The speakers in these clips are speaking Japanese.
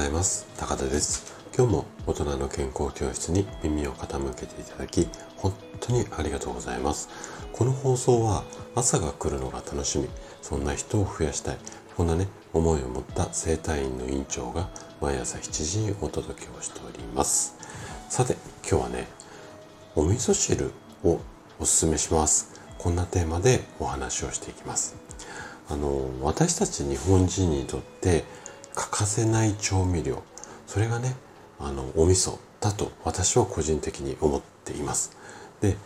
ざいます。高田です。今日も大人の健康教室に耳を傾けていただき本当にありがとうございます。この放送は朝が来るのが楽しみそんな人を増やしたいこんなね思いを持った整体院の院長が毎朝7時にお届けをしております。さて今日はねお味噌汁をおすすめします。こんなテーマでお話をしていきます。あの私たち日本人にとって欠かせない調味料。それがねあのお味噌だと私は個人的に思っています。で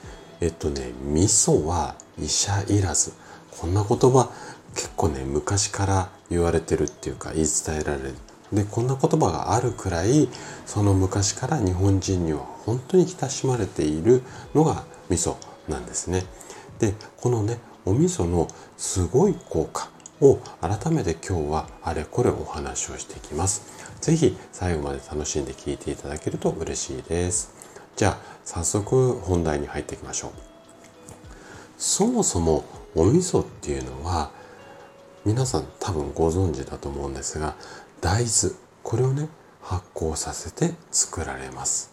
えっとね味噌は医者いらず。こんな言葉結構ね昔から言われてるっていうか言い伝えられる。でこんな言葉があるくらいその昔から日本人には本当に親しまれているのが味噌なんですね。でこのねお味噌のすごい効果を改めて今日はあれこれお話をしていきます。是非最後まで楽しんで聞いていただけると嬉しいです。じゃあ早速本題に入っていきましょう。そもそもお味噌っていうのは皆さん多分ご存知だと思うんですが大豆これをね発酵させて作られます。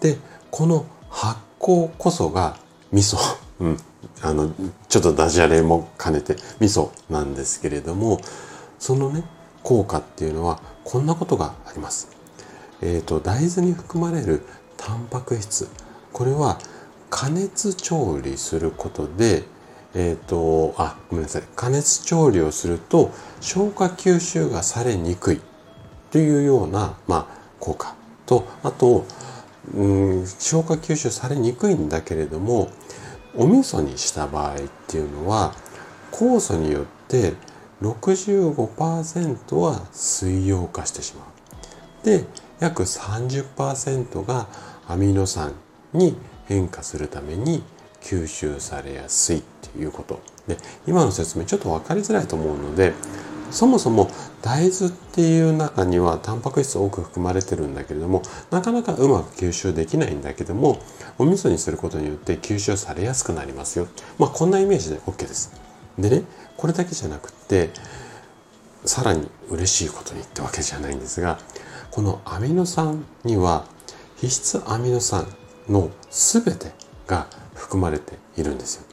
でこの発酵こそが味噌、うん、あのちょっとダジャレも兼ねて味噌なんですけれどもそのね効果っていうのはこんなことがあります。えっ、ー、と大豆に含まれるタンパク質。これは加熱調理することでえっ、ー、とあごめんなさい。加熱調理をすると消化吸収がされにくい。というような、まあ、効果。とあとうん消化吸収されにくいんだけれどもお味噌にした場合っていうのは酵素によって65%は水溶化してしまう。で約30%がアミノ酸に変化するために吸収されやすいっていうことで今の説明ちょっと分かりづらいと思うのでそもそも大豆っていう中にはタンパク質多く含まれてるんだけれどもなかなかうまく吸収できないんだけどもお味噌にすることによって吸収されやすくなりますよ。まあこんなイメージで OK です。でねこれだけじゃなくってさらに嬉しいことにってわけじゃないんですがこのアミノ酸には必須アミノ酸の全てが含まれているんですよ。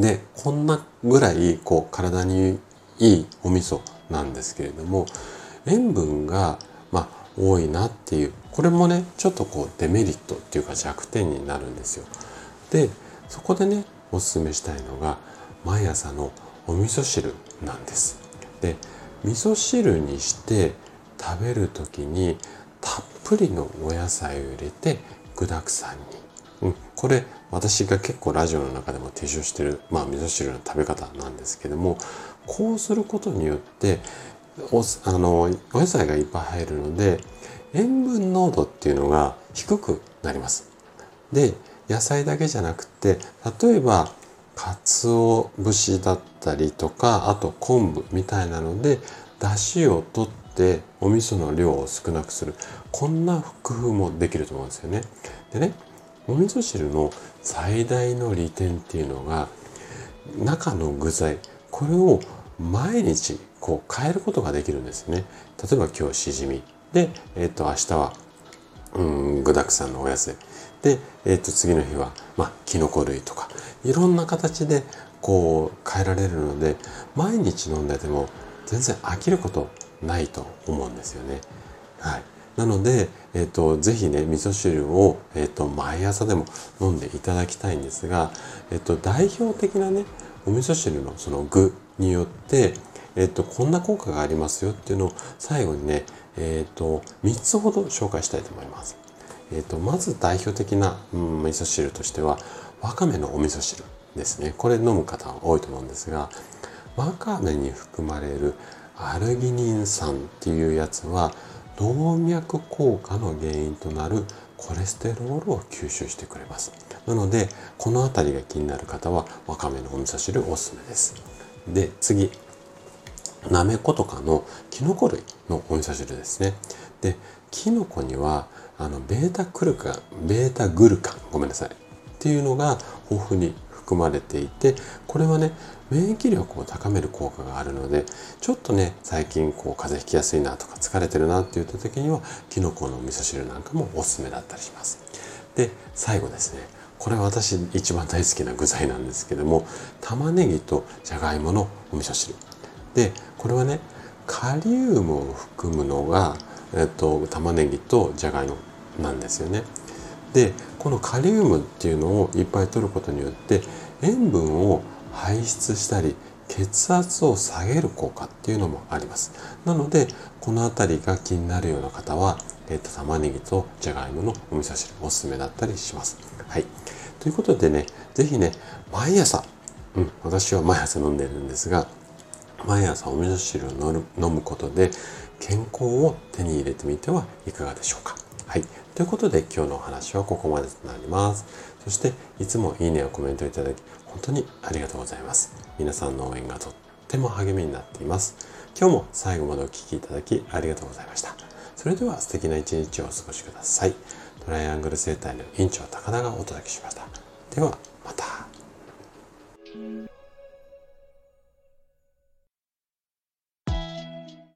でこんなぐらいこう体にいいお味噌なんですけれども塩分がまあ多いなっていうこれもねちょっとこうデメリットっていうか弱点になるんですよ。でそこでねおすすめしたいのが毎朝のお味噌汁なんです。で味噌汁にして食べる時にたっぷりのお野菜を入れて具だくさんに、うん、これ私が結構ラジオの中でも提唱してる、まあ、味噌汁の食べ方なんですけどもこうすることによっておあのお野菜がいっぱい入るので塩分濃度っていうのが低くなります。で野菜だけじゃなくて例えば鰹節だったりとかあと昆布みたいなので出汁を取ってお味噌の量を少なくするこんな工夫もできると思うんですよね。でねお味噌汁の最大の利点っていうのが中の具材これを毎日こう変えることができるんですね。例えば今日しじみで、えっ、ー、と明日はうん具だくさんのおやつで、えっ、ー、と次の日はまあキノコ類とかいろんな形でこう変えられるので毎日飲んでても全然飽きることないと思うんですよね。はい。なので、えっ、ー、と、ぜひね、味噌汁を、えっ、ー、と、毎朝でも飲んでいただきたいんですが、えっ、ー、と、代表的なね、お味噌汁のその具によって、えっと、こんな効果がありますよっていうのを最後にね、えっと、3つほど紹介したいと思います。えっと、まず代表的な、うん、味噌汁としては、わかめのお味噌汁ですね。これ飲む方多いと思うんですが、わかめに含まれるアルギニン酸っていうやつは、動脈硬化の原因となるコレステロールを吸収してくれます。なので、この辺りが気になる方は、わかめのお味噌汁おすすめです。で、次。なめことかのキノコ類のお味噌汁ですね。で、キノコには、あの、ベータクルカン、ベータグルカン、ごめんなさい。っていうのが豊富に含まれていてこれはね免疫力を高める効果があるのでちょっとね最近こう風邪ひきやすいなとか疲れてるなっていった時にはきのこの味噌汁なんかもおすすめだったりしますで最後ですねこれは私一番大好きな具材なんですけども玉ねぎとじゃがいものお味噌汁でこれはねカリウムを含むのが、えっと、玉ねぎとじゃがいもなんですよね。でこのカリウムっていうのをいっぱい摂ることによって塩分を排出したり血圧を下げる効果っていうのもあります。なのでこの辺りが気になるような方は、えっと、玉ねぎとじゃがいものお味噌汁おすすめだったりします。はい。ということでね、是非ね、毎朝、うん、私は毎朝飲んでるんですが、毎朝お味噌汁を飲むことで健康を手に入れてみてはいかがでしょうか。はい。ということで今日のお話はここまでとなります。そしていつもいいねをコメントいただき本当にありがとうございます。皆さんの応援がとっても励みになっています。今日も最後までお聴きいただきありがとうございました。それでは素敵な一日をお過ごしください。トライアングル生態の院長高田がお届けしました。ではまた。